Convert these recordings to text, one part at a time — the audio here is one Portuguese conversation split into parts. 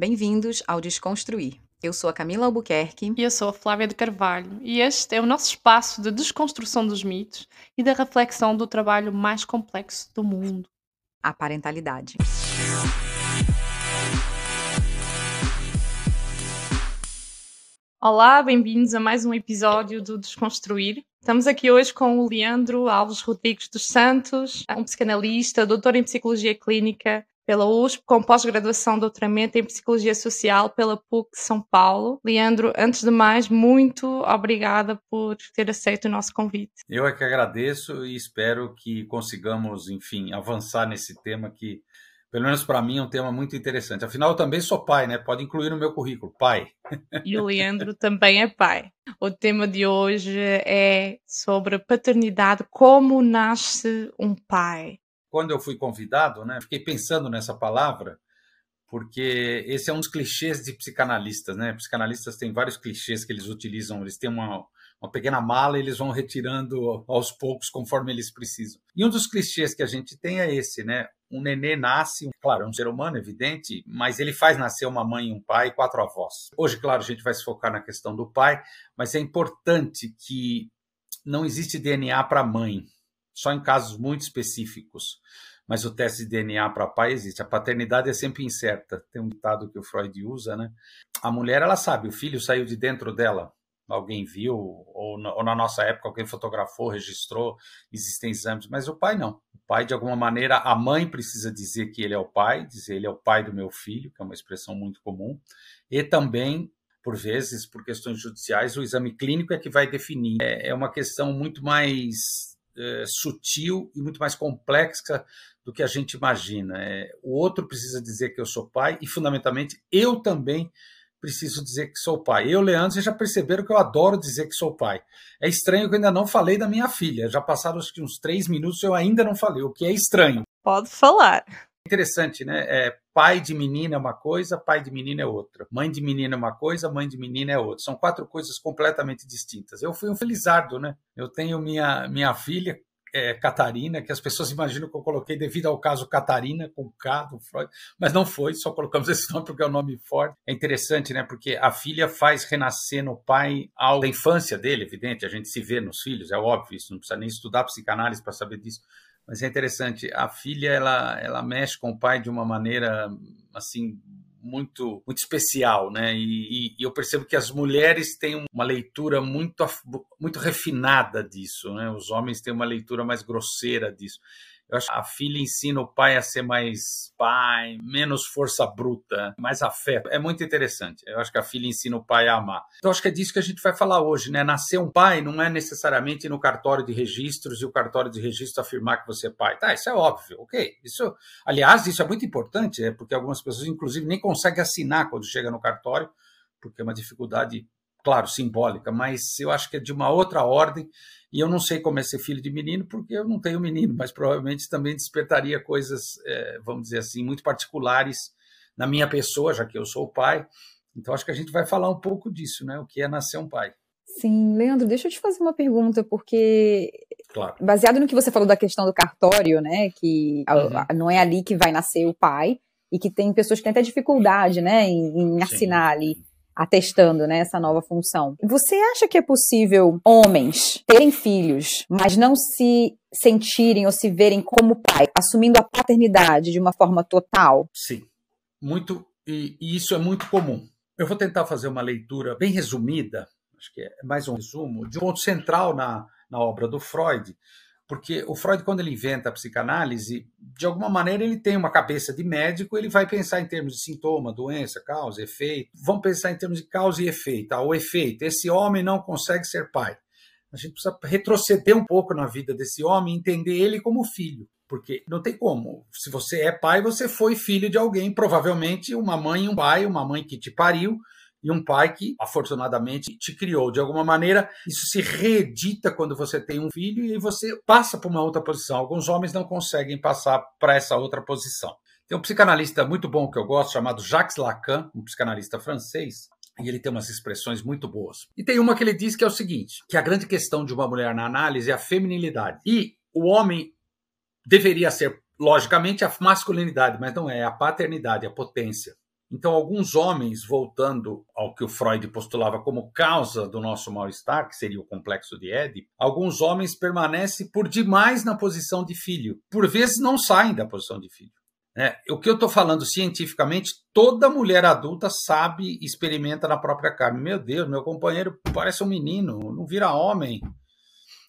Bem-vindos ao Desconstruir. Eu sou a Camila Albuquerque. E eu sou a Flávia de Carvalho. E este é o nosso espaço de desconstrução dos mitos e da reflexão do trabalho mais complexo do mundo: a parentalidade. Olá, bem-vindos a mais um episódio do Desconstruir. Estamos aqui hoje com o Leandro Alves Rodrigues dos Santos, um psicanalista, doutor em psicologia clínica pela USP, com pós-graduação doutoramento em psicologia social pela PUC São Paulo. Leandro, antes de mais, muito obrigada por ter aceito o nosso convite. Eu é que agradeço e espero que consigamos, enfim, avançar nesse tema que pelo menos para mim, é um tema muito interessante. Afinal, eu também sou pai, né? Pode incluir no meu currículo, pai. E o Leandro também é pai. O tema de hoje é sobre paternidade, como nasce um pai. Quando eu fui convidado, né, fiquei pensando nessa palavra, porque esse é um dos clichês de psicanalistas, né? Psicanalistas têm vários clichês que eles utilizam, eles têm uma, uma pequena mala e eles vão retirando aos poucos conforme eles precisam. E um dos clichês que a gente tem é esse, né? Um nenê nasce, claro, é um ser humano, evidente, mas ele faz nascer uma mãe e um pai e quatro avós. Hoje, claro, a gente vai se focar na questão do pai, mas é importante que não existe DNA para mãe, só em casos muito específicos. Mas o teste de DNA para pai existe. A paternidade é sempre incerta. Tem um ditado que o Freud usa, né? A mulher, ela sabe, o filho saiu de dentro dela alguém viu, ou na, ou na, nossa época alguém fotografou, registrou, existem exames, mas o pai não. O pai, de alguma maneira, a mãe precisa dizer que ele é o pai, dizer ele é o pai do meu filho, que é uma expressão muito comum, e também, por vezes, por questões judiciais, o exame clínico é que vai definir. É, é uma questão muito mais é, sutil e muito mais complexa do que a gente imagina. É, o outro precisa dizer que eu sou pai, e, fundamentalmente, eu também preciso dizer que sou pai. Eu, Leandro, vocês já perceberam que eu adoro dizer que sou pai. É estranho que eu ainda não falei da minha filha. Já passaram acho que uns três minutos eu ainda não falei, o que é estranho. Pode falar. Interessante, né? É, pai de menina é uma coisa, pai de menina é outra. Mãe de menina é uma coisa, mãe de menina é outra. São quatro coisas completamente distintas. Eu fui um felizardo, né? Eu tenho minha, minha filha, é, Catarina, que as pessoas imaginam que eu coloquei devido ao caso Catarina, com K do Freud, mas não foi, só colocamos esse nome porque é um nome forte. É interessante, né? Porque a filha faz renascer no pai a infância dele, evidente, a gente se vê nos filhos, é óbvio isso, não precisa nem estudar psicanálise para saber disso. Mas é interessante, a filha ela, ela mexe com o pai de uma maneira assim muito muito especial, né? E, e, eu percebo que as mulheres têm uma leitura muito muito refinada disso, né? Os homens têm uma leitura mais grosseira disso. Eu acho que a filha ensina o pai a ser mais pai, menos força bruta, mais afeto. É muito interessante. Eu acho que a filha ensina o pai a amar. Então, acho que é disso que a gente vai falar hoje, né? Nascer um pai não é necessariamente no cartório de registros e o cartório de registros afirmar que você é pai. Tá, isso é óbvio, ok. Isso, aliás, isso é muito importante, é porque algumas pessoas, inclusive, nem conseguem assinar quando chega no cartório, porque é uma dificuldade claro, simbólica, mas eu acho que é de uma outra ordem. E eu não sei como é ser filho de menino, porque eu não tenho menino, mas provavelmente também despertaria coisas, é, vamos dizer assim, muito particulares na minha pessoa, já que eu sou o pai. Então acho que a gente vai falar um pouco disso, né? O que é nascer um pai. Sim, Leandro, deixa eu te fazer uma pergunta, porque claro. baseado no que você falou da questão do cartório, né? Que uhum. não é ali que vai nascer o pai, e que tem pessoas que têm até dificuldade, né, em, em assinar ali atestando né, essa nova função. Você acha que é possível homens terem filhos, mas não se sentirem ou se verem como pai, assumindo a paternidade de uma forma total? Sim, muito, e, e isso é muito comum. Eu vou tentar fazer uma leitura bem resumida, acho que é mais um resumo, de um ponto central na, na obra do Freud, porque o Freud, quando ele inventa a psicanálise, de alguma maneira ele tem uma cabeça de médico, ele vai pensar em termos de sintoma, doença, causa, efeito. Vamos pensar em termos de causa e efeito. Ah, o efeito, esse homem não consegue ser pai. A gente precisa retroceder um pouco na vida desse homem, entender ele como filho. Porque não tem como. Se você é pai, você foi filho de alguém, provavelmente uma mãe um pai, uma mãe que te pariu, e um pai que, afortunadamente, te criou. De alguma maneira, isso se reedita quando você tem um filho e você passa para uma outra posição. Alguns homens não conseguem passar para essa outra posição. Tem um psicanalista muito bom que eu gosto, chamado Jacques Lacan, um psicanalista francês, e ele tem umas expressões muito boas. E tem uma que ele diz que é o seguinte: que a grande questão de uma mulher na análise é a feminilidade. E o homem deveria ser, logicamente, a masculinidade, mas não é, é a paternidade, a potência. Então, alguns homens, voltando ao que o Freud postulava como causa do nosso mal-estar, que seria o complexo de Édipo, alguns homens permanecem por demais na posição de filho. Por vezes não saem da posição de filho. É, o que eu estou falando cientificamente, toda mulher adulta sabe experimenta na própria carne. Meu Deus, meu companheiro parece um menino, não vira homem.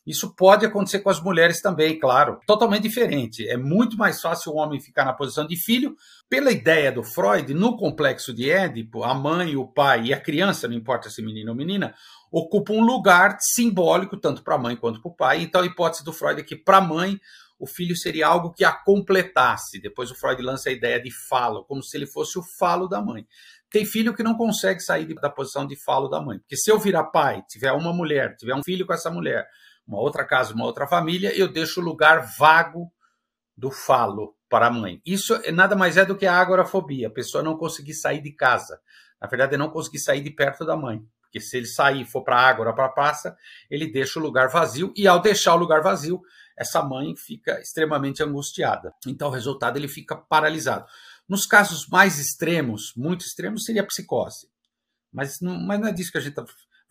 Isso pode acontecer com as mulheres também, claro. Totalmente diferente. É muito mais fácil o homem ficar na posição de filho. Pela ideia do Freud, no complexo de Édipo, a mãe, o pai e a criança, não importa se menino ou menina, ocupam um lugar simbólico tanto para a mãe quanto para o pai. Então a hipótese do Freud é que para a mãe o filho seria algo que a completasse. Depois o Freud lança a ideia de falo, como se ele fosse o falo da mãe. Tem filho que não consegue sair da posição de falo da mãe. Porque se eu virar pai, tiver uma mulher, tiver um filho com essa mulher, uma outra casa, uma outra família, eu deixo o lugar vago do falo para a mãe. Isso nada mais é do que a agorafobia, a pessoa não conseguir sair de casa. Na verdade, é não conseguir sair de perto da mãe. Porque se ele sair, for para a ágora, para a praça, ele deixa o lugar vazio, e ao deixar o lugar vazio, essa mãe fica extremamente angustiada. Então, o resultado ele fica paralisado. Nos casos mais extremos, muito extremos, seria a psicose. Mas não, mas não é disso que a gente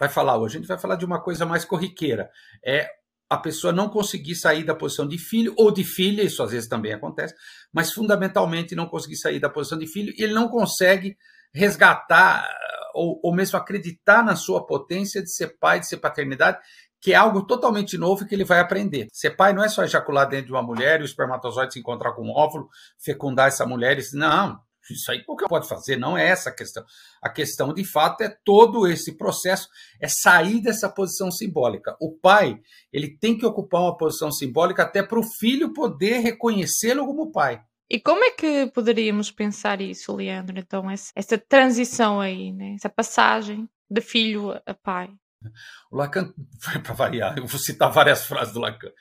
vai falar hoje. A gente vai falar de uma coisa mais corriqueira. É a pessoa não conseguir sair da posição de filho ou de filha, isso às vezes também acontece, mas fundamentalmente não conseguir sair da posição de filho, e ele não consegue resgatar ou, ou mesmo acreditar na sua potência de ser pai, de ser paternidade, que é algo totalmente novo que ele vai aprender. Ser pai não é só ejacular dentro de uma mulher e o espermatozoide se encontrar com um óvulo, fecundar essa mulher não, isso aí qualquer um pode fazer, não é essa a questão. A questão, de fato, é todo esse processo, é sair dessa posição simbólica. O pai, ele tem que ocupar uma posição simbólica até para o filho poder reconhecê-lo como pai. E como é que poderíamos pensar isso, Leandro? Então, essa, transição aí, né? essa passagem de filho a pai. O Lacan, para variar, eu vou citar várias frases do Lacan.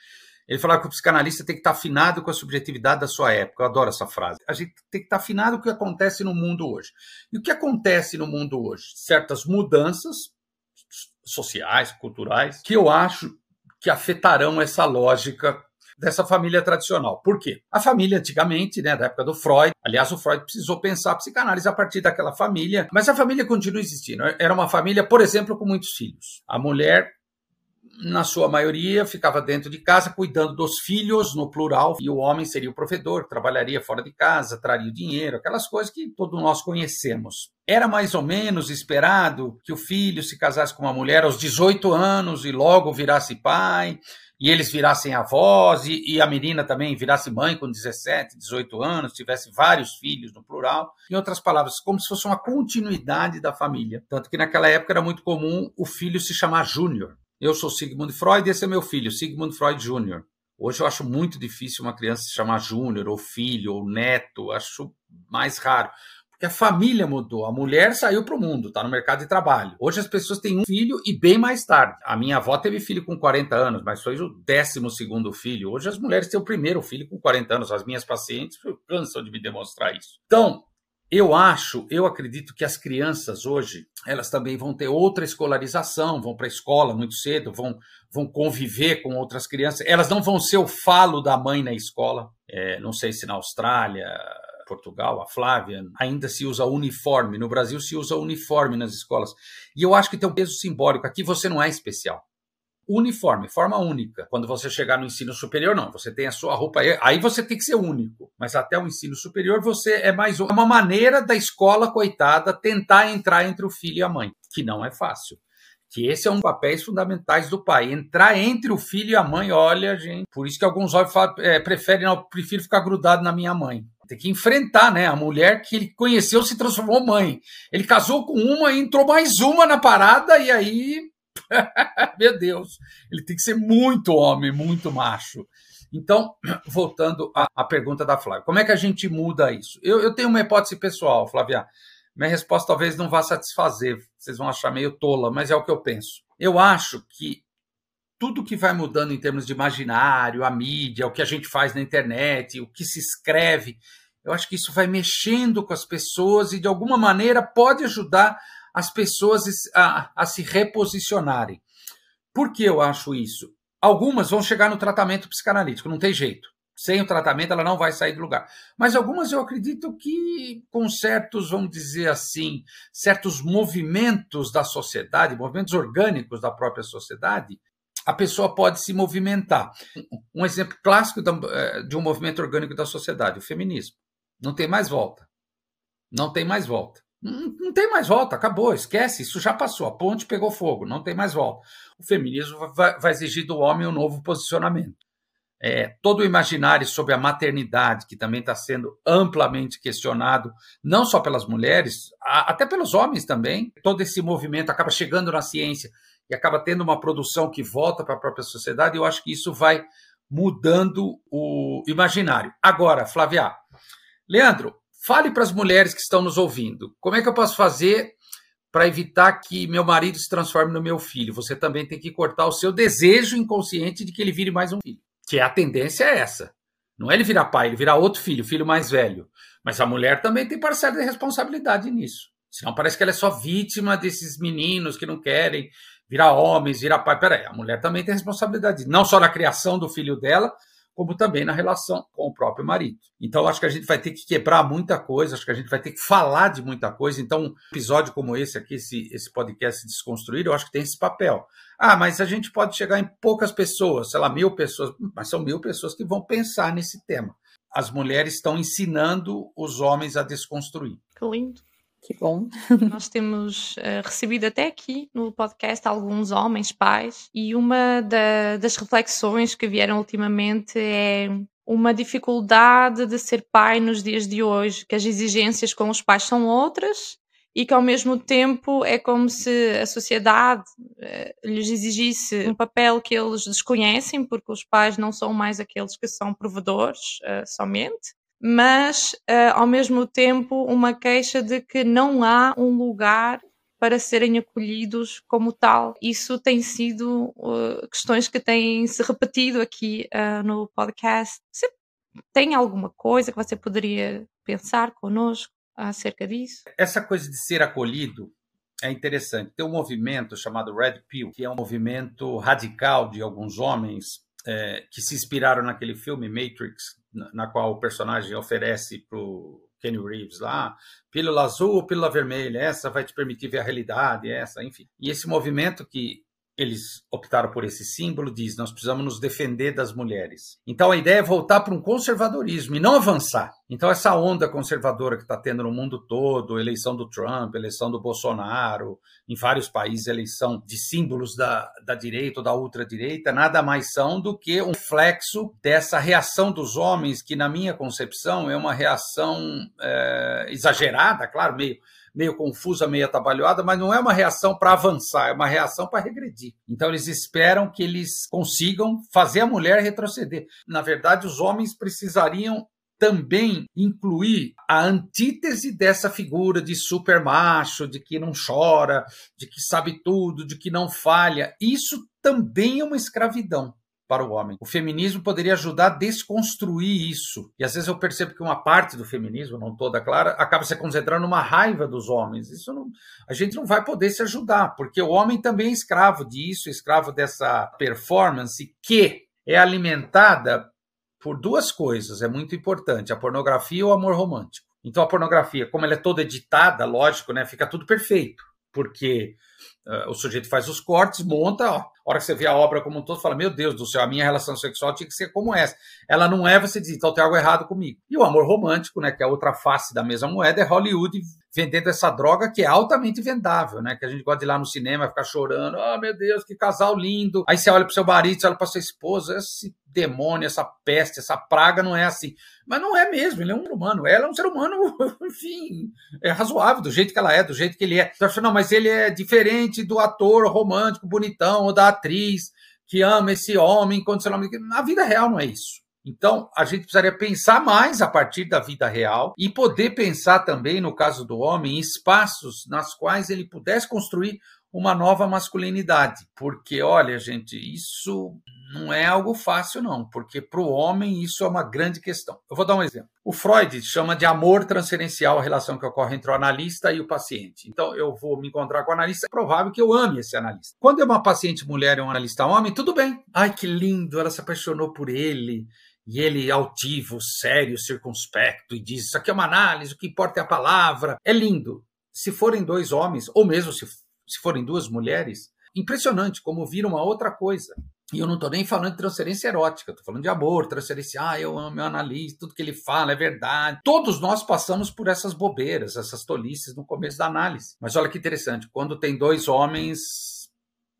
Ele falava que o psicanalista tem que estar afinado com a subjetividade da sua época. Eu adoro essa frase. A gente tem que estar afinado com o que acontece no mundo hoje. E o que acontece no mundo hoje? Certas mudanças sociais, culturais, que eu acho que afetarão essa lógica dessa família tradicional. Por quê? A família antigamente, né, da época do Freud, aliás, o Freud precisou pensar a psicanálise a partir daquela família, mas a família continua existindo. Era uma família, por exemplo, com muitos filhos. A mulher na sua maioria, ficava dentro de casa cuidando dos filhos, no plural, e o homem seria o provedor, trabalharia fora de casa, traria o dinheiro, aquelas coisas que todos nós conhecemos. Era mais ou menos esperado que o filho se casasse com uma mulher aos 18 anos e logo virasse pai, e eles virassem avós, e, e, a menina também virasse mãe com 17, 18 anos, tivesse vários filhos no plural. Em outras palavras, como se fosse uma continuidade da família. Tanto que naquela época era muito comum o filho se chamar Júnior. Eu sou Sigmund Freud e esse é meu filho, Sigmund Freud Jr. Hoje eu acho muito difícil uma criança se chamar Júnior, ou filho, ou neto, acho mais raro que a família mudou. A mulher saiu para o mundo, está no mercado de trabalho. Hoje as pessoas têm um filho e bem mais tarde. A minha avó teve filho com 40 anos, mas foi o 12 filho. Hoje as mulheres têm o primeiro filho com 40 anos. As minhas pacientes cansam de me demonstrar isso. Então, eu acho, eu acredito que as crianças hoje, elas também vão ter outra escolarização, vão para a escola muito cedo, vão, vão conviver com outras crianças. Elas não vão ser o falo da mãe na escola. É, não sei se na Austrália, Portugal, a Flávia, ainda se usa uniforme. No Brasil se usa uniforme nas escolas. E eu acho que tem um peso simbólico. Aqui você não é especial. Uniforme, forma única. Quando você chegar no ensino superior, não. Você tem a sua roupa. Aí você tem que ser único. Mas até o ensino superior, você é mais uma maneira da escola, coitada, tentar entrar entre o filho e a mãe, que não é fácil que esse é um dos papéis fundamentais do pai. Entrar entre o filho e a mãe, olha, gente. Por isso que alguns homens falam, é, preferem, não, prefiro ficar grudado na minha mãe tem que enfrentar, né? A mulher que ele conheceu se transformou mãe. Ele casou com uma, entrou mais uma na parada e aí, meu Deus, ele tem que ser muito homem, muito macho. Então, voltando à, à, pergunta da Flávia, como é que a gente muda isso? Eu, eu tenho uma hipótese pessoal, Flávia. Minha resposta talvez não vá satisfazer, vocês vão achar meio tola, mas é o que eu penso. Eu acho que tudo que vai mudando em termos de imaginário, a mídia, o que a gente faz na internet, o que se escreve, eu acho que isso vai mexendo com as pessoas e, de alguma maneira, pode ajudar as pessoas a, a se reposicionarem. Por que eu acho isso? Algumas vão chegar no tratamento psicanalítico, não tem jeito. Sem o tratamento, ela não vai sair do lugar. Mas algumas eu acredito que, com certos, vamos dizer assim, certos movimentos da sociedade, movimentos orgânicos da própria sociedade, a pessoa pode se movimentar. Um exemplo clássico eh, de um movimento orgânico da sociedade, o feminismo. Não tem mais volta. Não tem mais volta. Não, não, tem mais volta, acabou, esquece, isso já passou, a ponte pegou fogo, não tem mais volta. O feminismo vai, vai exigir do homem um novo posicionamento. É, todo o imaginário sobre a maternidade, que também está sendo amplamente questionado, não só pelas mulheres, a, até pelos homens também. Todo esse movimento acaba chegando na ciência e acaba tendo uma produção que volta para a própria sociedade. Eu acho que isso vai mudando o imaginário. Agora, Flávia, Leandro, fale para as mulheres que estão nos ouvindo. Como é que eu posso fazer para evitar que meu marido se transforme no meu filho? Você também tem que cortar o seu desejo inconsciente de que ele vire mais um filho. Que a tendência é essa. Não é ele virar pai, ele virar outro filho, filho mais velho. Mas a mulher também tem parcela de responsabilidade nisso. Senão parece que ela é só vítima desses meninos que não querem virar homens, virar pai. Peraí, a mulher também tem responsabilidade, não só na criação do filho dela, como também na relação com o próprio marido. Então, acho que a gente vai ter que quebrar muita coisa, acho que a gente vai ter que falar de muita coisa. Então, um episódio como esse aqui, esse, esse podcast Desconstruir, eu acho que tem esse papel. Ah, mas a gente pode chegar em poucas pessoas, sei lá, mil pessoas, mas são mil pessoas que vão pensar nesse tema. As mulheres estão ensinando os homens a desconstruir. Que lindo. Que bom. Nós temos uh, recebido até aqui no podcast alguns homens pais e uma da, das reflexões que vieram ultimamente é uma dificuldade de ser pai nos dias de hoje, que as exigências com os pais são outras e que ao mesmo tempo é como se a sociedade uh, lhes exigisse um papel que eles desconhecem, porque os pais não são mais aqueles que são provedores uh, somente mas uh, ao mesmo tempo uma queixa de que não há um lugar para serem acolhidos como tal. Isso tem sido uh, questões que têm se repetido aqui uh, no podcast. Você tem alguma coisa que você poderia pensar conosco acerca disso? Essa coisa de ser acolhido é interessante. Tem um movimento chamado Red Pill, que é um movimento radical de alguns homens é, que se inspiraram naquele filme Matrix, na, qual o personagem oferece para o Kenny Reeves lá, pílula azul ou pílula vermelha, essa vai te permitir ver a realidade, essa, enfim. E esse movimento que eles optaram por esse símbolo, diz: nós precisamos nos defender das mulheres. Então a ideia é voltar para um conservadorismo e não avançar. Então, essa onda conservadora que está tendo no mundo todo, eleição do Trump, eleição do Bolsonaro, em vários países, eleição de símbolos da, da direita ou da ultradireita, nada mais são do que um flexo dessa reação dos homens, que, na minha concepção, é uma reação é, exagerada, claro, meio meio confusa, meio atabalhoada, mas não é uma reação para avançar, é uma reação para regredir. Então eles esperam que eles consigam fazer a mulher retroceder. Na verdade, os homens precisariam também incluir a antítese dessa figura de super macho, de que não chora, de que sabe tudo, de que não falha. Isso também é uma escravidão para o homem. O feminismo poderia ajudar a desconstruir isso. E às vezes eu percebo que uma parte do feminismo, não toda clara, acaba se concentrando numa raiva dos homens. Isso não, a gente não vai poder se ajudar, porque o homem também é escravo disso, escravo dessa performance que é alimentada por duas coisas, é muito importante, a pornografia e o amor romântico. Então a pornografia, como ela é toda editada, lógico, né, fica tudo perfeito, porque uh, o sujeito faz os cortes, monta, ó, hora que você vê a obra como um todo, fala: Meu Deus do céu, a minha relação sexual tinha que ser como essa. Ela não é, você diz, então tem algo errado comigo. E o amor romântico, né, que é a outra face da mesma moeda, é Hollywood vendendo essa droga que é altamente vendável, né? Que a gente gosta de ir lá no cinema ficar chorando, oh meu Deus, que casal lindo. Aí você olha para seu marido, você olha para sua esposa, esse demônio, essa peste, essa praga não é assim. Mas não é mesmo, ele é um ser humano. Ela é um ser humano, enfim, é razoável, do jeito que ela é, do jeito que ele é. Então, não, mas ele é diferente do ator romântico, bonitão, ou da atriz que ama esse homem incondicionalmente. Na vida real não é isso. Então, a gente precisaria pensar mais a partir da vida real e poder pensar também, no caso do homem, em espaços nas quais ele pudesse construir uma nova masculinidade. Porque, olha, gente, isso não é algo fácil, não, porque para o homem isso é uma grande questão. Eu vou dar um exemplo. O Freud chama de amor transferencial a relação que ocorre entre o analista e o paciente. Então, eu vou me encontrar com o analista, é provável que eu ame esse analista. Quando é uma paciente mulher e um analista homem, tudo bem. Ai, que lindo, ela se apaixonou por ele e ele altivo, sério, circunspecto, e diz: Isso aqui é uma análise, o que importa é a palavra. É lindo. Se forem dois homens, ou mesmo se, se forem duas mulheres, impressionante como vira uma outra coisa. E eu não estou nem falando de transferência erótica, estou falando de amor, transferência, ah, eu amo meu analista, tudo que ele fala é verdade. Todos nós passamos por essas bobeiras, essas tolices no começo da análise. Mas olha que interessante, quando tem dois homens,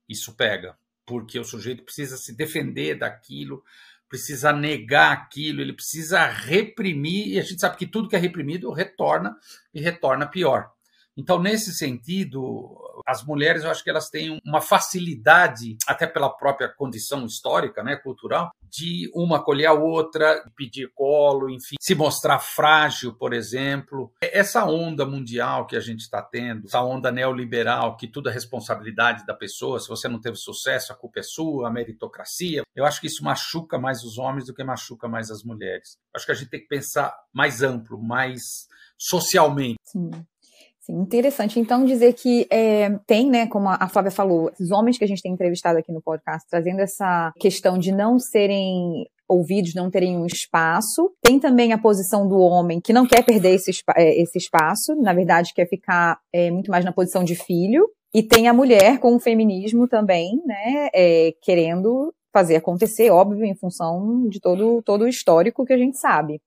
isso pega, porque o sujeito precisa se defender daquilo, precisa negar aquilo, ele precisa reprimir, e a gente sabe que tudo que é reprimido retorna e retorna pior. Então, nesse sentido, as mulheres, eu acho que elas têm uma facilidade, até pela própria condição histórica, né, cultural, de uma acolher a outra, pedir colo, enfim, se mostrar frágil, por exemplo. Essa onda mundial que a gente está tendo, essa onda neoliberal, que tudo é responsabilidade da pessoa, se você não teve sucesso, a culpa é sua, a meritocracia, eu acho que isso machuca mais os homens do que machuca mais as mulheres. Acho que a gente tem que pensar mais amplo, mais socialmente. Sim. Sim, interessante. Então, dizer que é, tem, né, como a Flávia falou, esses homens que a gente tem entrevistado aqui no podcast, trazendo essa questão de não serem ouvidos, não terem um espaço. Tem também a posição do homem que não quer perder esse, é, esse espaço, na verdade, quer ficar é, muito mais na posição de filho. E tem a mulher com o feminismo também, né, é, querendo fazer acontecer, óbvio, em função de todo, todo o histórico que a gente sabe.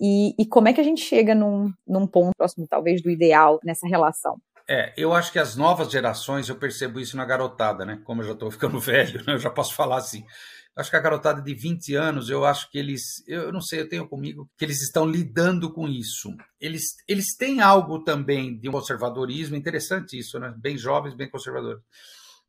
E, e como é que a gente chega num, num ponto próximo, talvez, do ideal nessa relação? É, eu acho que as novas gerações, eu percebo isso na garotada, né? Como eu já estou ficando velho, né? eu já posso falar assim. Acho que a garotada de 20 anos, eu acho que eles, eu não sei, eu tenho comigo que eles estão lidando com isso. Eles, eles têm algo também de um conservadorismo, interessante isso, né? Bem jovens, bem conservadores.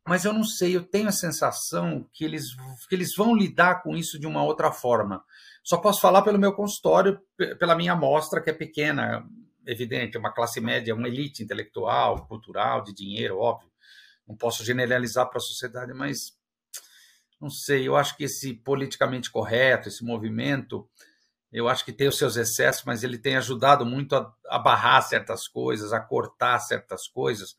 Mas eu não sei, eu tenho a sensação que eles, que eles vão lidar com isso de uma outra forma. Só posso falar pelo meu consultório, pela minha amostra, que é pequena, evidente, uma classe média, uma elite intelectual, cultural, de dinheiro, óbvio. Não posso generalizar para a sociedade, mas não sei, eu acho que esse politicamente correto, esse movimento, eu acho que tem os seus excessos, mas ele tem ajudado muito a, a barrar certas coisas, a cortar certas coisas.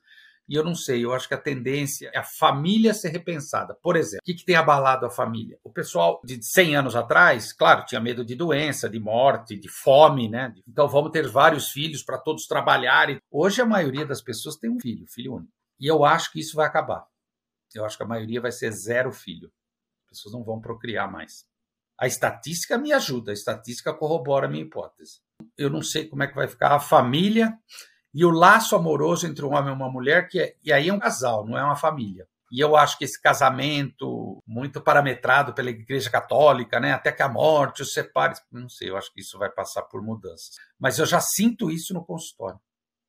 E eu não sei, eu acho que a tendência é a família ser repensada. Por exemplo, o que, que tem abalado a família? O pessoal de 100 anos atrás, claro, tinha medo de doença, de morte, de fome, né? Então vamos ter vários filhos para todos trabalharem. Hoje a maioria das pessoas tem um filho, filho único. E eu acho que isso vai acabar. Eu acho que a maioria vai ser zero filho. As pessoas não vão procriar mais. A estatística me ajuda, a estatística corrobora a minha hipótese. Eu não sei como é que vai ficar a família e o laço amoroso entre um homem e uma mulher, que é, e aí é um casal, não é uma família. E eu acho que esse casamento, muito parametrado pela Igreja Católica, né, até que a morte os separe, não sei, eu acho que isso vai passar por mudanças. Mas eu já sinto isso no consultório.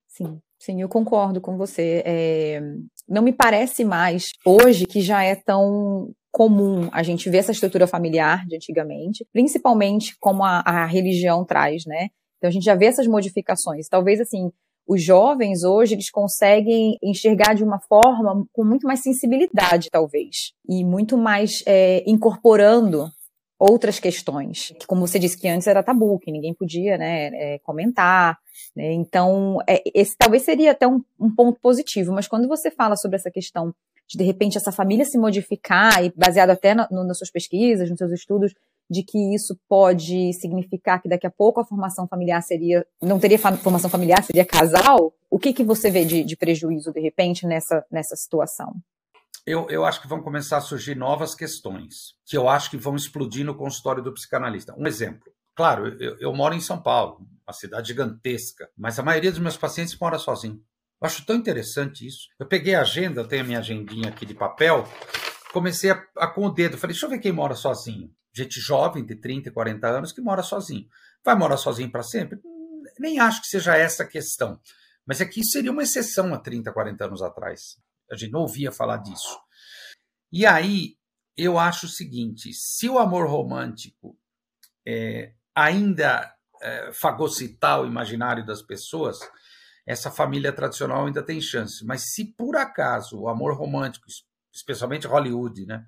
Sim, sim, eu concordo com você. É, não me parece mais, hoje, que já é tão comum a gente ver essa estrutura familiar de antigamente, principalmente como a, a religião traz, né? Então a gente já vê essas modificações. Talvez assim, os jovens hoje eles conseguem enxergar de uma forma com muito mais sensibilidade, talvez, e muito mais é, incorporando outras questões, que como você disse que antes era tabu, que ninguém podia, né, é, comentar, né, então é, esse talvez seria até um, um ponto positivo, mas quando você fala sobre essa questão de de repente essa família se modificar e baseado até no, no, nas suas pesquisas, nos seus estudos, de que isso pode significar que daqui a pouco a formação familiar seria, não teria formação familiar, seria casal? O que, que você vê de, de prejuízo, de repente, nessa, nessa situação? Eu, eu acho que vão começar a surgir novas questões, que eu acho que vão explodir no consultório do psicanalista. Um exemplo. Claro, eu, eu moro em São Paulo, uma cidade gigantesca, mas a maioria dos meus pacientes mora sozinho. Eu acho tão interessante isso. Eu peguei a agenda, eu tenho a minha agendinha aqui de papel, comecei a, a com o dedo, falei, deixa eu ver quem mora sozinho gente jovem, de 30 e 40 anos, que mora sozinho. Vai morar sozinho para sempre? Nem acho que seja essa a questão. Mas é que isso seria uma exceção há 30, 40 anos atrás. A gente não ouvia falar disso. E aí, eu acho o seguinte: se o amor romântico é, ainda é, fagocitar o imaginário das pessoas, essa família tradicional ainda tem chance. Mas se por acaso o amor romântico, especialmente Hollywood, né,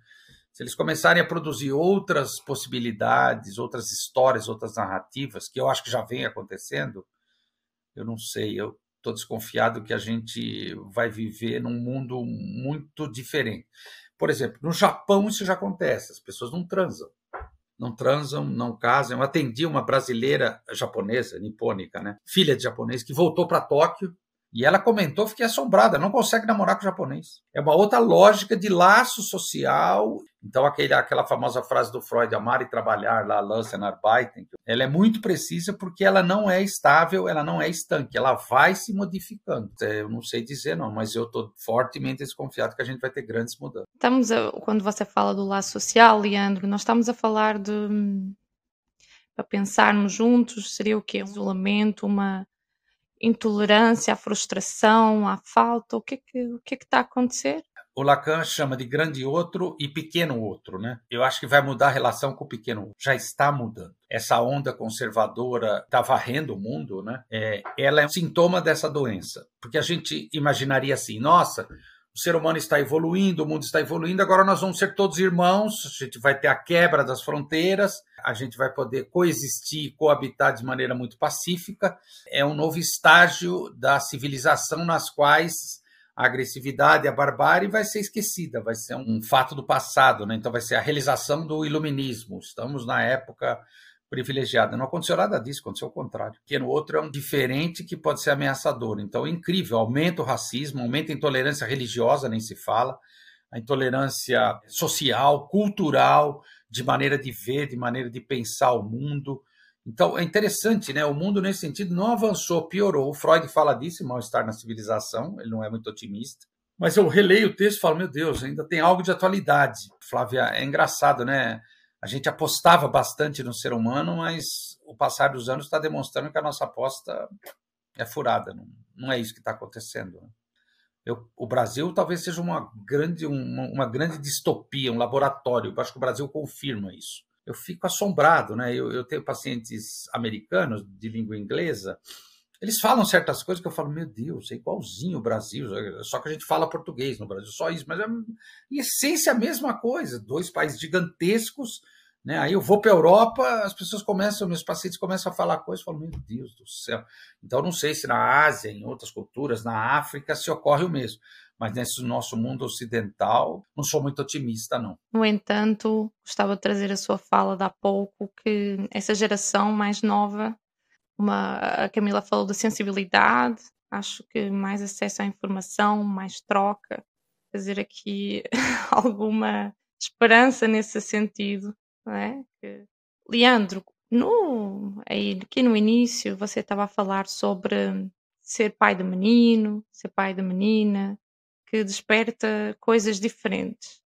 se eles começarem a produzir outras possibilidades, outras histórias, outras narrativas, que eu acho que já vem acontecendo, eu não sei, eu estou desconfiado que a gente vai viver num mundo muito diferente. Por exemplo, no Japão isso já acontece, as pessoas não transam. não transam, não casam. Eu atendi uma brasileira japonesa, nipônica, né? filha de japonês, que voltou para Tóquio e ela comentou, fiquei assombrada, não consegue namorar com japonês. É uma outra lógica de laço social. Então, aquele, aquela famosa frase do Freud, amar e trabalhar, lá, Arbeiten, ela é muito precisa porque ela não é estável, ela não é estanque, ela vai se modificando. É, eu não sei dizer não, mas eu estou fortemente desconfiado que a gente vai ter grandes mudanças. Estamos, a, quando você fala do laço social, Leandro, nós estamos a falar de... Para pensarmos juntos, seria o quê? Um isolamento, uma intolerância, à frustração, à falta? O que é que, o é que está a acontecer? O Lacan chama de grande outro e pequeno outro, né? Eu acho que vai mudar a relação com o pequeno outro. Já está mudando. Essa onda conservadora está varrendo o mundo, né? É, ela é um sintoma dessa doença. Porque a gente imaginaria assim, nossa, o ser humano está evoluindo, o mundo está evoluindo, agora nós vamos ser todos irmãos, a gente vai ter a quebra das fronteiras, a gente vai poder coexistir, coabitar de maneira muito pacífica. É um novo estágio da civilização nas quais a agressividade, a barbárie vai ser esquecida, vai ser um fato do passado, né? então vai ser a realização do iluminismo. Estamos na época privilegiada. Não aconteceu nada disso, aconteceu o contrário. Porque no outro é um diferente que pode ser ameaçador. Então é incrível, aumenta o racismo, aumenta a intolerância religiosa, nem se fala, a intolerância social, cultural, de maneira de ver, de maneira de pensar o mundo. Então é interessante, né? O mundo nesse sentido não avançou, piorou. O Freud fala disso, mal-estar na civilização, ele não é muito otimista. Mas eu releio o texto e falo, meu Deus, ainda tem algo de atualidade. Flávia, é engraçado, né? A gente apostava bastante no ser humano, mas o passar dos anos está demonstrando que a nossa aposta é furada. Não, não é isso que está acontecendo. Né? Eu, o Brasil talvez seja uma grande, uma, uma, grande distopia, um laboratório. Eu acho que o Brasil confirma isso. Eu fico assombrado, né? Eu, eu tenho pacientes americanos de língua inglesa, eles falam certas coisas que eu falo, meu Deus, é igualzinho o Brasil, só que a gente fala português no Brasil, só isso, mas é, em essência a mesma coisa, dois países gigantescos né? Aí eu vou para a Europa, as pessoas começam, meus pacientes começam a falar coisas, falo, meu Deus do céu. Então, não sei se na Ásia, em outras culturas, na África, se ocorre o mesmo. Mas nesse nosso mundo ocidental, não sou muito otimista, não. No entanto, gostava de trazer a sua fala de há pouco, que essa geração mais nova, uma, a Camila falou da sensibilidade, acho que mais acesso à informação, mais troca, fazer aqui alguma esperança nesse sentido é? Que... Leandro, no, aí, aqui no início você estava a falar sobre ser pai de menino, ser pai de menina, que desperta coisas diferentes.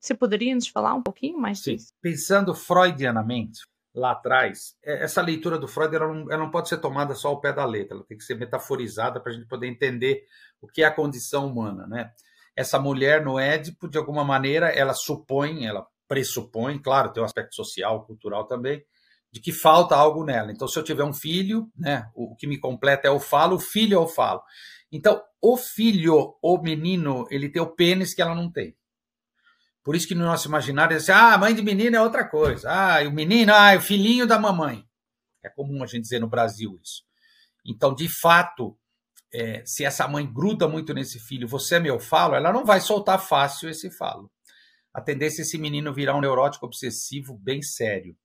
Você poderia nos falar um pouquinho mais Sim. disso? Pensando freudianamente, lá atrás, é, essa leitura do Freud ela não, ela não, pode ser tomada só ao pé da letra, ela tem que ser metaforizada para a gente poder entender o que é a condição humana. Né? Essa mulher no Édipo, de alguma maneira, ela supõe, ela pressupõe, claro, tem um aspecto social, cultural também, de que falta algo nela. Então, se eu tiver um filho, né, o que me completa é o falo, o filho é o falo. Então, o filho, o menino, ele tem o pênis que ela não tem. Por isso que no nosso imaginário é assim, ah, mãe de menino é outra coisa. Ah, o menino, ah, é o filhinho da mamãe. É comum a gente dizer no Brasil isso. Então, de fato, é, se essa mãe gruda muito nesse filho, você é meu falo, ela não vai soltar fácil esse falo a tendência é esse menino virar um neurótico obsessivo bem sério,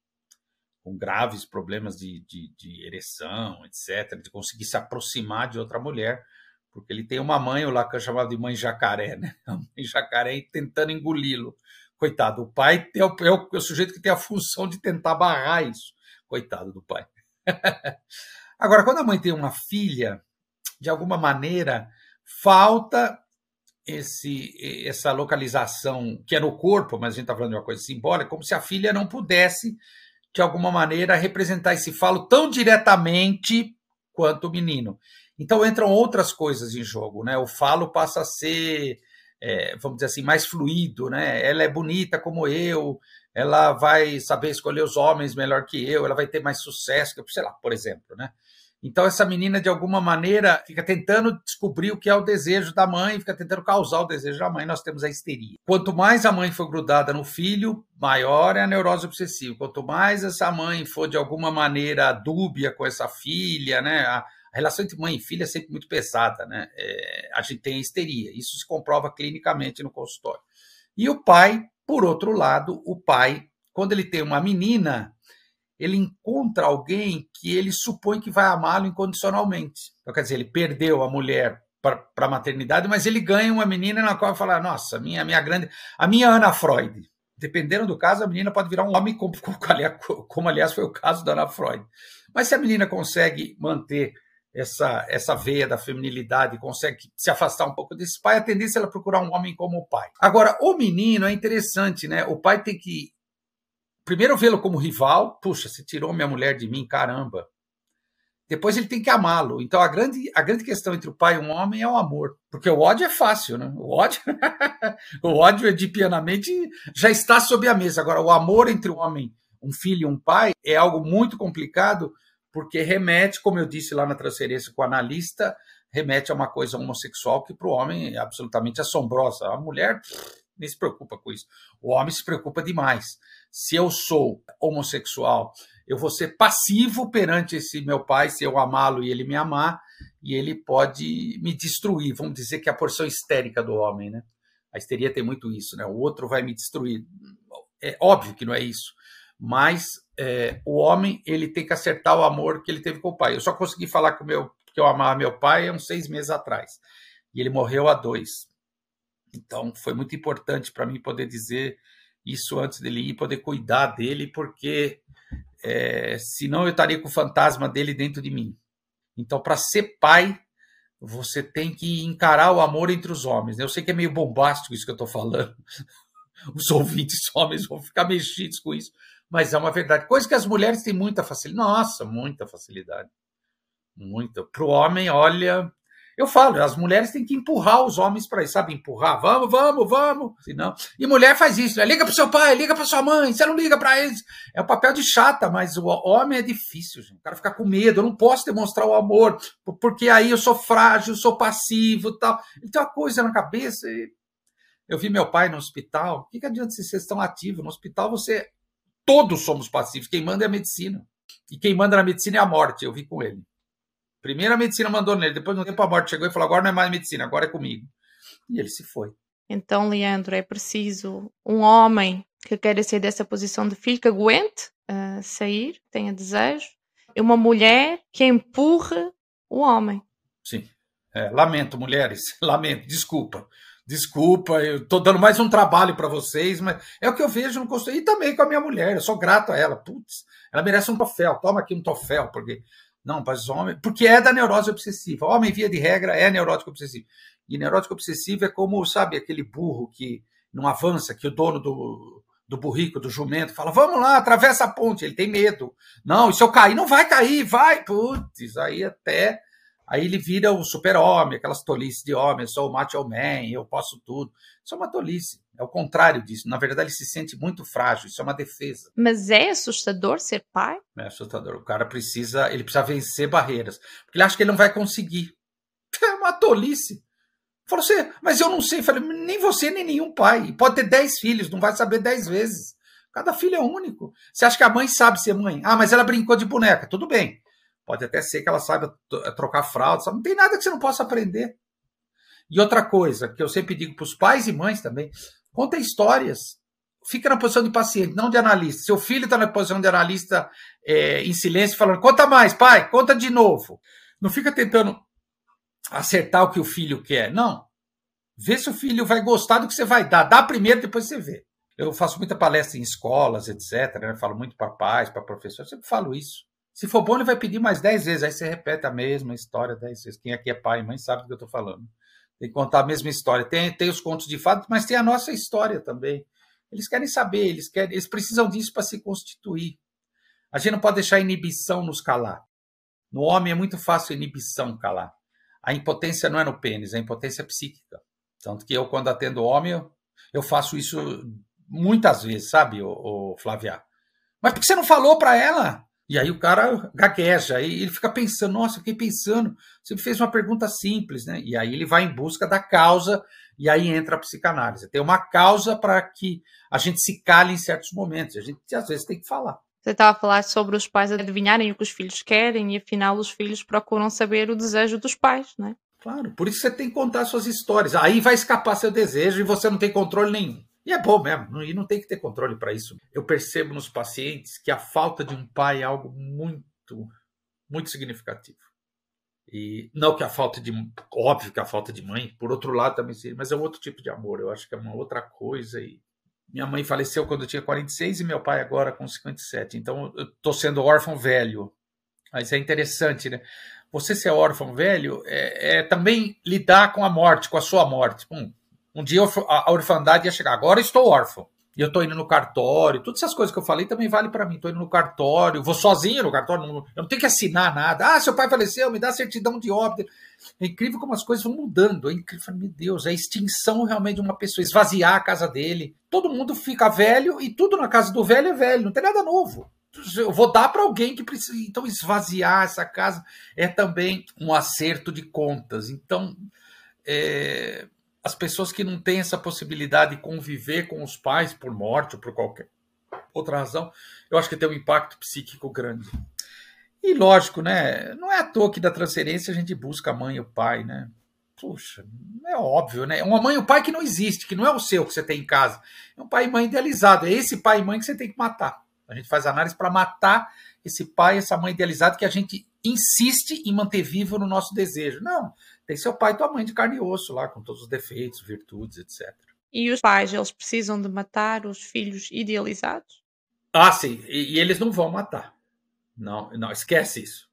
com graves problemas de, de, de ereção, etc., de conseguir se aproximar de outra mulher, porque ele tem uma mãe, o Lacan chamava de mãe jacaré, né? A mãe jacaré tentando engoli-lo. Coitado, o pai é o, é o, é o sujeito que tem a função de tentar barrar isso. Coitado do pai. Agora, quando a mãe tem uma filha, de alguma maneira, falta esse, essa localização que é no corpo, mas a gente está falando de uma coisa simbólica, como se a filha não pudesse, de alguma maneira, representar esse falo tão diretamente quanto o menino. Então entram outras coisas em jogo, né? O falo passa a ser, é, vamos dizer assim, mais fluido, né? Ela é bonita como eu, ela vai saber escolher os homens melhor que eu, ela vai ter mais sucesso, sei lá, por exemplo, né? Então, essa menina, de alguma maneira, fica tentando descobrir o que é o desejo da mãe, fica tentando causar o desejo da mãe. Nós temos a histeria. Quanto mais a mãe for grudada no filho, maior é a neurose obsessiva. Quanto mais essa mãe for, de alguma maneira, dúbia com essa filha, né? A, relação entre mãe e filha é sempre muito pesada, né? É, a gente tem a histeria. Isso se comprova clinicamente no consultório. E o pai, por outro lado, o pai quando ele tem uma menina, ele encontra alguém que ele supõe que vai amá-lo incondicionalmente. Então, quer dizer, ele perdeu a mulher para a maternidade, mas ele ganha uma menina na qual fala: Nossa, minha, minha grande. A minha Ana Freud. Dependendo do caso, a menina pode virar um homem, como, como, aliás foi o caso da Ana Freud. Mas se a menina consegue manter essa, essa veia da feminilidade, consegue se afastar um pouco desse pai, a tendência é ela procurar um homem como o pai. Agora, o menino é interessante, né? O pai tem que primeiro vê-lo como rival, puxa, você tirou minha mulher de mim, caramba. Depois ele tem que amá-lo. Então a grande, a grande questão entre o pai e um homem é o amor. Porque o ódio é fácil, né? O ódio, o ódio edipianamente já está sob a mesa. Agora, o amor entre um homem, um filho e um pai é algo muito complicado, porque remete, como eu disse lá na transferência com o analista, remete a uma coisa homossexual que para o homem é absolutamente assombrosa. A mulher nem se preocupa com isso. O homem se preocupa demais. Se eu sou homossexual, eu vou ser passivo perante esse meu pai, se eu amá-lo e ele me amar, e ele pode me destruir. Vamos dizer que é a porção histérica do homem, né? A histeria tem muito isso, né? O outro vai me destruir. É óbvio que não é isso, mas é, o homem ele tem que acertar o amor que ele teve com o pai. Eu só consegui falar com meu que eu amava meu pai uns seis meses atrás e ele morreu há dois. Então foi muito importante para mim poder dizer isso antes dele ir, poder cuidar dele, porque é, senão eu estaria com o fantasma dele dentro de mim. Então, para ser pai, você tem que encarar o amor entre os homens. Eu sei que é meio bombástico isso que eu estou falando. Os ouvintes homens vão ficar mexidos com isso, mas é uma verdade. Coisa que as mulheres têm muita facilidade. Nossa, muita facilidade. Muita. Para o homem, olha, eu falo, as mulheres têm que empurrar os homens para isso, sabe? Empurrar, vamos, vamos, vamos. Senão... E mulher faz isso, né? liga para seu pai, liga para sua mãe, você não liga para eles. É o papel de chata, mas o homem é difícil, gente. O cara fica com medo, eu não posso demonstrar o amor, porque aí eu sou frágil, sou passivo tal. Ele tem uma coisa na cabeça. Eu vi meu pai no hospital. O que, que adianta se vocês estão ativos? No hospital você. Todos somos passivos. Quem manda é a medicina. E quem manda na medicina é a morte. Eu vi com ele. Primeiro a medicina mandou nele, depois no tempo a morte chegou e falou: agora não é mais medicina, agora é comigo. E ele se foi. Então, Leandro, é preciso um homem que queira sair dessa posição de filho, que aguente uh, sair, tenha desejo, e uma mulher que empurre o homem. Sim. É, lamento, mulheres, lamento, desculpa. Desculpa, eu estou dando mais um trabalho para vocês, mas é o que eu vejo no consultório. E também com a minha mulher, eu sou grato a ela. Putz, ela merece um troféu. Toma aqui um troféu, porque não, mas homem. Porque é da neurose obsessiva. Homem, via de regra, é neurótico obsessivo. E neurótico obsessivo é como, sabe, aquele burro que não avança, que o dono do, do burrico, do jumento, fala: vamos lá, atravessa a ponte. Ele tem medo. Não, e se eu cair? Não vai cair, vai. Putz, aí até Aí ele vira o super-homem, aquelas tolices de homem, eu sou o macho man, eu posso tudo. Isso é uma tolice, é o contrário disso. Na verdade, ele se sente muito frágil, isso é uma defesa. Mas é assustador ser pai? É assustador. O cara precisa, ele precisa vencer barreiras, porque ele acha que ele não vai conseguir. É uma tolice. Falou assim, mas eu não sei. Falei, nem você, nem nenhum pai. Pode ter dez filhos, não vai saber dez vezes. Cada filho é único. Você acha que a mãe sabe ser mãe? Ah, mas ela brincou de boneca. Tudo bem. Pode até ser que ela saiba eh, trocar fralda, não tem nada que você não possa aprender. E outra coisa que eu sempre digo para os pais e mães também: conta histórias. Fica na posição de paciente, não de analista. Seu filho está na posição de analista é, em silêncio, falando: conta mais, pai, conta de novo. Não fica tentando acertar o que o filho quer. Não. Vê se o filho vai gostar do que você vai dar. Dá primeiro, depois você vê. Eu faço muita palestra em escolas, etc. Né? Falo muito para pais, para professores. Sempre falo isso. Se for bom, ele vai pedir mais 10 vezes. Aí você repete a mesma história 10 vezes. Quem aqui é pai e mãe sabe do que eu estou falando. Tem que contar a mesma história. Tem, tem os contos de fato, mas tem a nossa história também. Eles querem saber, eles, querem, eles precisam disso para se constituir. A gente não pode deixar a inibição nos calar. No homem é muito fácil a inibição calar. A impotência não é no pênis, a impotência é psíquica. Tanto que eu, quando atendo homem, eu, eu faço isso muitas vezes, sabe, o, o? Mas por que você não falou para ela? E aí o cara gagueja, aí ele fica pensando, nossa, fiquei pensando, você fez uma pergunta simples, né? E aí ele vai em busca da causa, e aí entra a psicanálise. Tem uma causa para que a gente se cale em certos momentos, a gente às vezes tem que falar. Você estava a falar sobre os pais adivinharem o que os filhos querem e afinal os filhos procuram saber o desejo dos pais, né? Claro, por isso você tem que contar suas histórias. Aí vai escapar seu desejo e você não tem controle nenhum. E é bom mesmo, e não tem que ter controle para isso. Eu percebo nos pacientes que a falta de um pai é algo muito, muito significativo. E não que a falta de. Óbvio que a falta de mãe, por outro lado também seria, mas é um outro tipo de amor. Eu acho que é uma outra coisa. E minha mãe faleceu quando eu tinha 46 e meu pai agora com 57. Então eu estou sendo órfão velho. Mas é interessante, né? Você ser órfão velho é, é também lidar com a morte, com a sua morte. Hum, um dia a orfandade ia chegar. Agora estou órfão. E eu estou indo no cartório. Todas essas coisas que eu falei também vale para mim. Estou indo no cartório, vou sozinho no cartório. Não, eu não tenho que assinar nada. Ah, seu pai faleceu, me dá certidão de óbito. É incrível como as coisas vão mudando. É incrível. Meu Deus, é a extinção realmente de uma pessoa. Esvaziar a casa dele. Todo mundo fica velho e tudo na casa do velho é velho. Não tem nada novo. Eu vou dar para alguém que precisa. Então, esvaziar essa casa é também um acerto de contas. Então, é, as pessoas que não têm essa possibilidade de conviver com os pais por morte ou por qualquer outra razão, eu acho que tem um impacto psíquico grande. E lógico, né? Não é à toa que da transferência a gente busca a mãe e o pai, né? Puxa, é óbvio, né? Uma mãe e um pai que não existe, que não é o seu que você tem em casa. É um pai e mãe idealizado. É esse pai e mãe que você tem que matar. A gente faz análise para matar esse pai, essa mãe idealizada que a gente insiste em manter vivo no nosso desejo. Não, tem seu pai e tua mãe de carne e osso lá, com todos os defeitos, virtudes, etc. E os pais, eles precisam de matar os filhos idealizados? Ah, sim, e, e eles não vão matar. Não, não, esquece isso.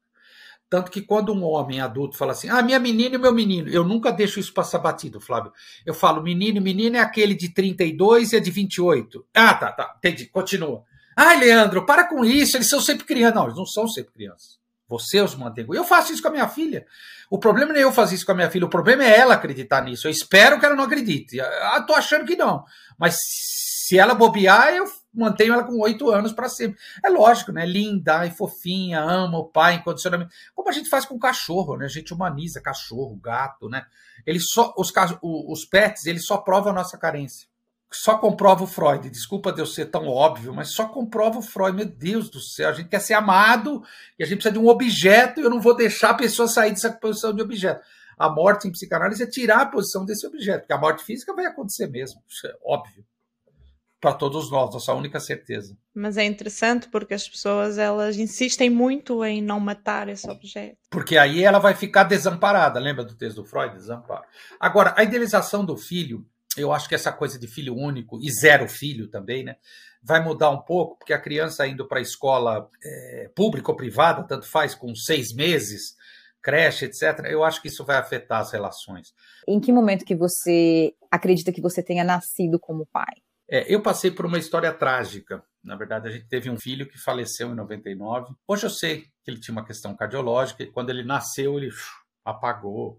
Tanto que quando um homem adulto fala assim, ah, minha menina e meu menino, eu nunca deixo isso passar batido, Flávio. Eu falo, menino menina é aquele de 32 e é de 28. Ah, tá, tá, entendi, continua. Ah, Leandro, para com isso, eles são sempre crianças. Não, eles não são sempre crianças. Você os mantém. Eu faço isso com a minha filha. O problema não é eu fazer isso com a minha filha, o problema é ela acreditar nisso. Eu espero que ela não acredite. Tô achando que não. Mas se ela bobear, eu mantenho ela com oito anos para sempre. É lógico, né? Linda e fofinha, ama o pai, incondicionalmente. Como a gente faz com o cachorro, né? A gente humaniza cachorro, gato, né? Eles só, os, os pets, eles só provam a nossa carência só comprova o Freud. Desculpa de eu ser tão óbvio, mas só comprova o Freud. Meu Deus do céu, a gente quer ser amado e a gente precisa de um objeto e eu não vou deixar a pessoa sair dessa posição de objeto. A morte em psicanálise é tirar a posição desse objeto, porque a morte física vai acontecer mesmo, isso é óbvio. Para todos nós, nossa única certeza. Mas é interessante porque as pessoas elas insistem muito em não matar esse objeto. Porque aí ela vai ficar desamparada. Lembra do texto do Freud? Desamparo. Agora, a idealização do filho eu acho que essa coisa de filho único e zero filho também, né? Vai mudar um pouco, porque a criança indo para a escola é, pública ou privada, tanto faz, com seis meses, creche, etc., eu acho que isso vai afetar as relações. Em que momento que você acredita que você tenha nascido como pai? É, eu passei por uma história trágica. Na verdade, a gente teve um filho que faleceu em 99. Hoje eu sei que ele tinha uma questão cardiológica e quando ele nasceu, ele apagou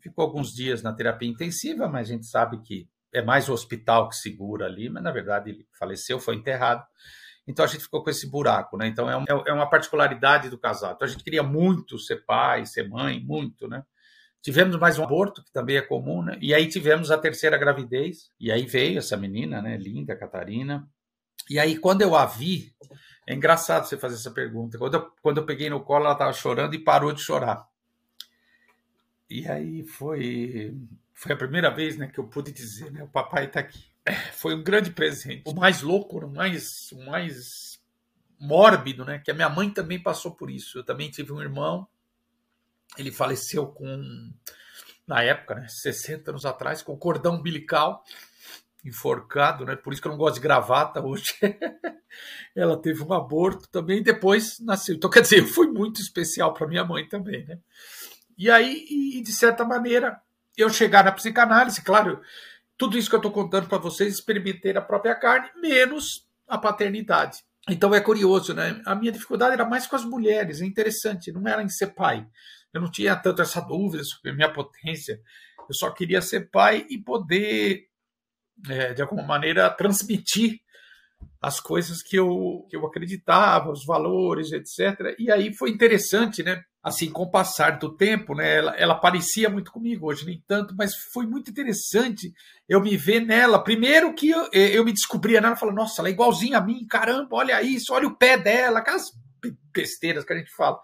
Ficou alguns dias na terapia intensiva, mas a gente sabe que é mais o hospital que segura ali, mas na verdade ele faleceu, foi enterrado. Então a gente ficou com esse buraco, né? Então é, é uma particularidade do casal. Então a gente queria muito ser pai, ser mãe, muito, né? Tivemos mais um aborto, que também é comum, né? E aí tivemos a terceira gravidez, e aí veio essa menina, né? Linda, Catarina. E aí quando eu a vi, é engraçado você fazer essa pergunta. Quando eu, quando eu peguei no colo, ela estava chorando e parou de chorar. E aí foi foi a primeira vez né, que eu pude dizer, né, o papai está aqui. É, foi um grande presente. O mais louco, o mais, o mais mórbido, né, que a minha mãe também passou por isso. Eu também tive um irmão, ele faleceu com, na época, né, 60 anos atrás, com cordão umbilical enforcado, né? Por isso que eu não gosto de gravata hoje. Ela teve um aborto também, depois nasceu. Então, quer dizer, foi muito especial para minha mãe também, né? E aí, e, de certa maneira, eu chegar na psicanálise, claro, tudo isso que eu estou contando para vocês, experimentei a própria carne, menos a paternidade. Então é curioso, né? A minha dificuldade era mais com as mulheres, é interessante, não era em ser pai. Eu não tinha tanto essa dúvida sobre minha potência. Eu só queria ser pai e poder, é, de alguma maneira, transmitir as coisas que eu, que eu acreditava, os valores, etc. E aí foi interessante, né? Assim, com o passar do tempo, né, ela, ela parecia muito comigo, hoje nem tanto, mas foi muito interessante eu me ver nela. Primeiro que eu, eh, eu me descobria nela, falando, nossa, ela é igualzinha a mim, caramba, olha isso, olha o pé dela, aquelas besteiras que a gente fala.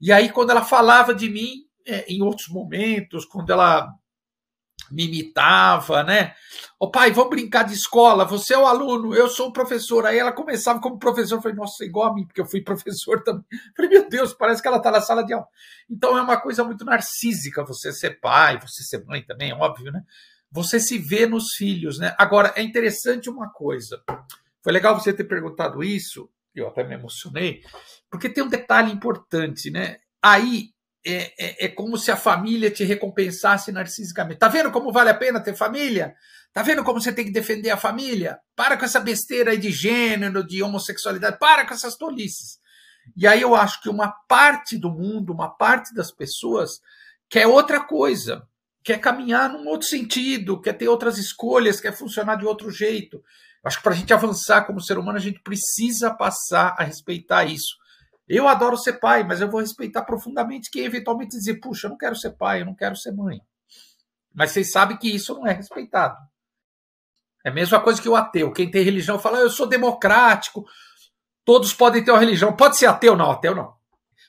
E aí, quando ela falava de mim, é, em outros momentos, quando ela me imitava, né? Ô pai, vamos brincar de escola, você é o aluno, eu sou o professor. Aí ela começava como professor, eu falei, nossa, é igual a mim, porque eu fui professor também. Eu falei, meu Deus, parece que ela está na sala de aula. Então é uma coisa muito narcísica você ser pai, você ser mãe também, é óbvio, né? Você se vê nos filhos, né? Agora, é interessante uma coisa. Foi legal você ter perguntado isso, eu até me emocionei, porque tem um detalhe importante, né? Aí é, é, é, como se a família te recompensasse narcisicamente. Tá vendo como vale a pena ter família? Tá vendo como você tem que defender a família? Para com essa besteira aí de gênero, de homossexualidade, para com essas tolices. E aí eu acho que uma parte do mundo, uma parte das pessoas quer outra coisa, quer caminhar num outro sentido, quer ter outras escolhas, quer funcionar de outro jeito. Acho que para a gente avançar como ser humano, a gente precisa passar a respeitar isso. Eu adoro ser pai, mas eu vou respeitar profundamente quem eventualmente dizer, puxa, eu não quero ser pai, eu não quero ser mãe. Mas vocês sabem que isso não é respeitado. É a mesma coisa que o ateu. Quem tem religião fala, eu sou democrático, todos podem ter uma religião. Pode ser ateu? Não, ateu não.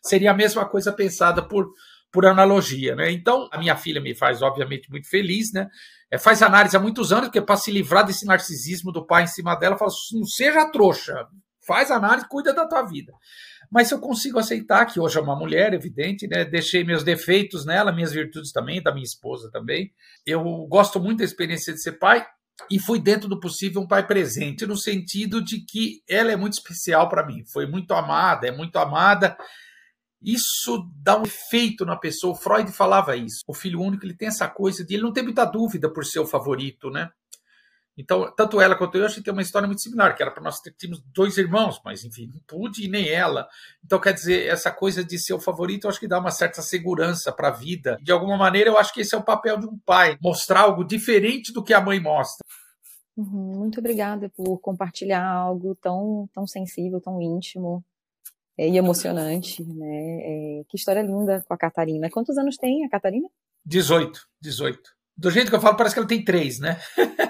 Seria a mesma coisa pensada por, por analogia. Né? Então, a minha filha me faz, obviamente, muito feliz, né? É, faz análise há muitos anos, porque para se livrar desse narcisismo do pai em cima dela, fala, não seja trouxa, faz análise, cuida da tua vida. Mas eu consigo aceitar que hoje é uma mulher, evidente, né? Deixei meus defeitos nela, minhas virtudes também, da minha esposa também. Eu gosto muito da experiência de ser pai e fui dentro do possível um pai presente, no sentido de que ela é muito especial para mim. Foi muito amada, é muito amada. Isso dá um efeito na pessoa. O Freud falava isso. O filho único ele tem essa coisa de ele não ter muita dúvida por ser o favorito, né? Então, tanto ela quanto eu, a gente tem uma história muito similar, que era para nós termos dois irmãos, mas enfim, não pude e nem ela. Então, quer dizer, essa coisa de ser o favorito, eu acho que dá uma certa segurança para a vida. De alguma maneira, eu acho que esse é o papel de um pai, mostrar algo diferente do que a mãe mostra. Uhum, muito obrigada por compartilhar algo tão, tão sensível, tão íntimo é, e emocionante, né? É, que história linda com a Catarina. Quantos anos tem a Catarina? 18, 18. Do jeito que eu falo, parece que ela tem três, né?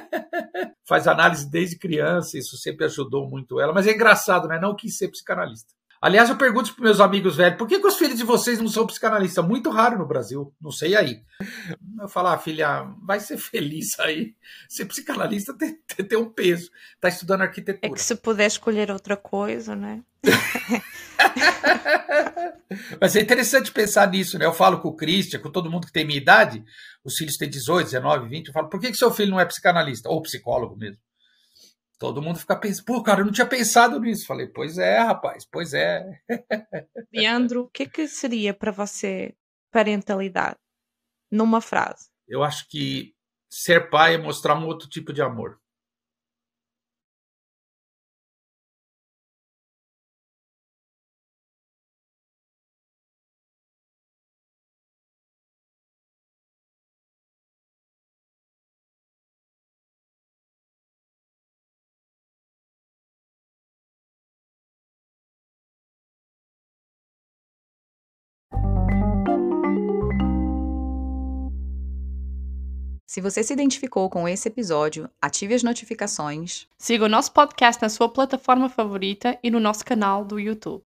faz análise desde criança, isso sempre ajudou muito ela. Mas é engraçado, né? Não quis ser psicanalista. Aliás, eu pergunto para meus amigos velhos, por que, que, os filhos de vocês não são psicanalistas? Muito raro no Brasil, não sei aí. Eu falo, ah, filha, vai ser feliz aí. Ser psicanalista tem, tem, tem um peso. Está estudando arquitetura. É que se puder escolher outra coisa, né? Mas é interessante pensar nisso, né? Eu falo com o Christian, com todo mundo que tem minha idade, os filhos têm 18, 19, 20, eu falo, por que, que seu filho não é psicanalista? Ou psicólogo mesmo? Todo mundo fica pensando, pô, cara, eu não tinha pensado nisso. Falei, pois é, rapaz, pois é. Leandro, o que, que seria para você parentalidade? Numa frase. Eu acho que ser pai é mostrar um outro tipo de amor. Se você se identificou com esse episódio, ative as notificações. Siga o nosso podcast na sua plataforma favorita e no nosso canal do YouTube.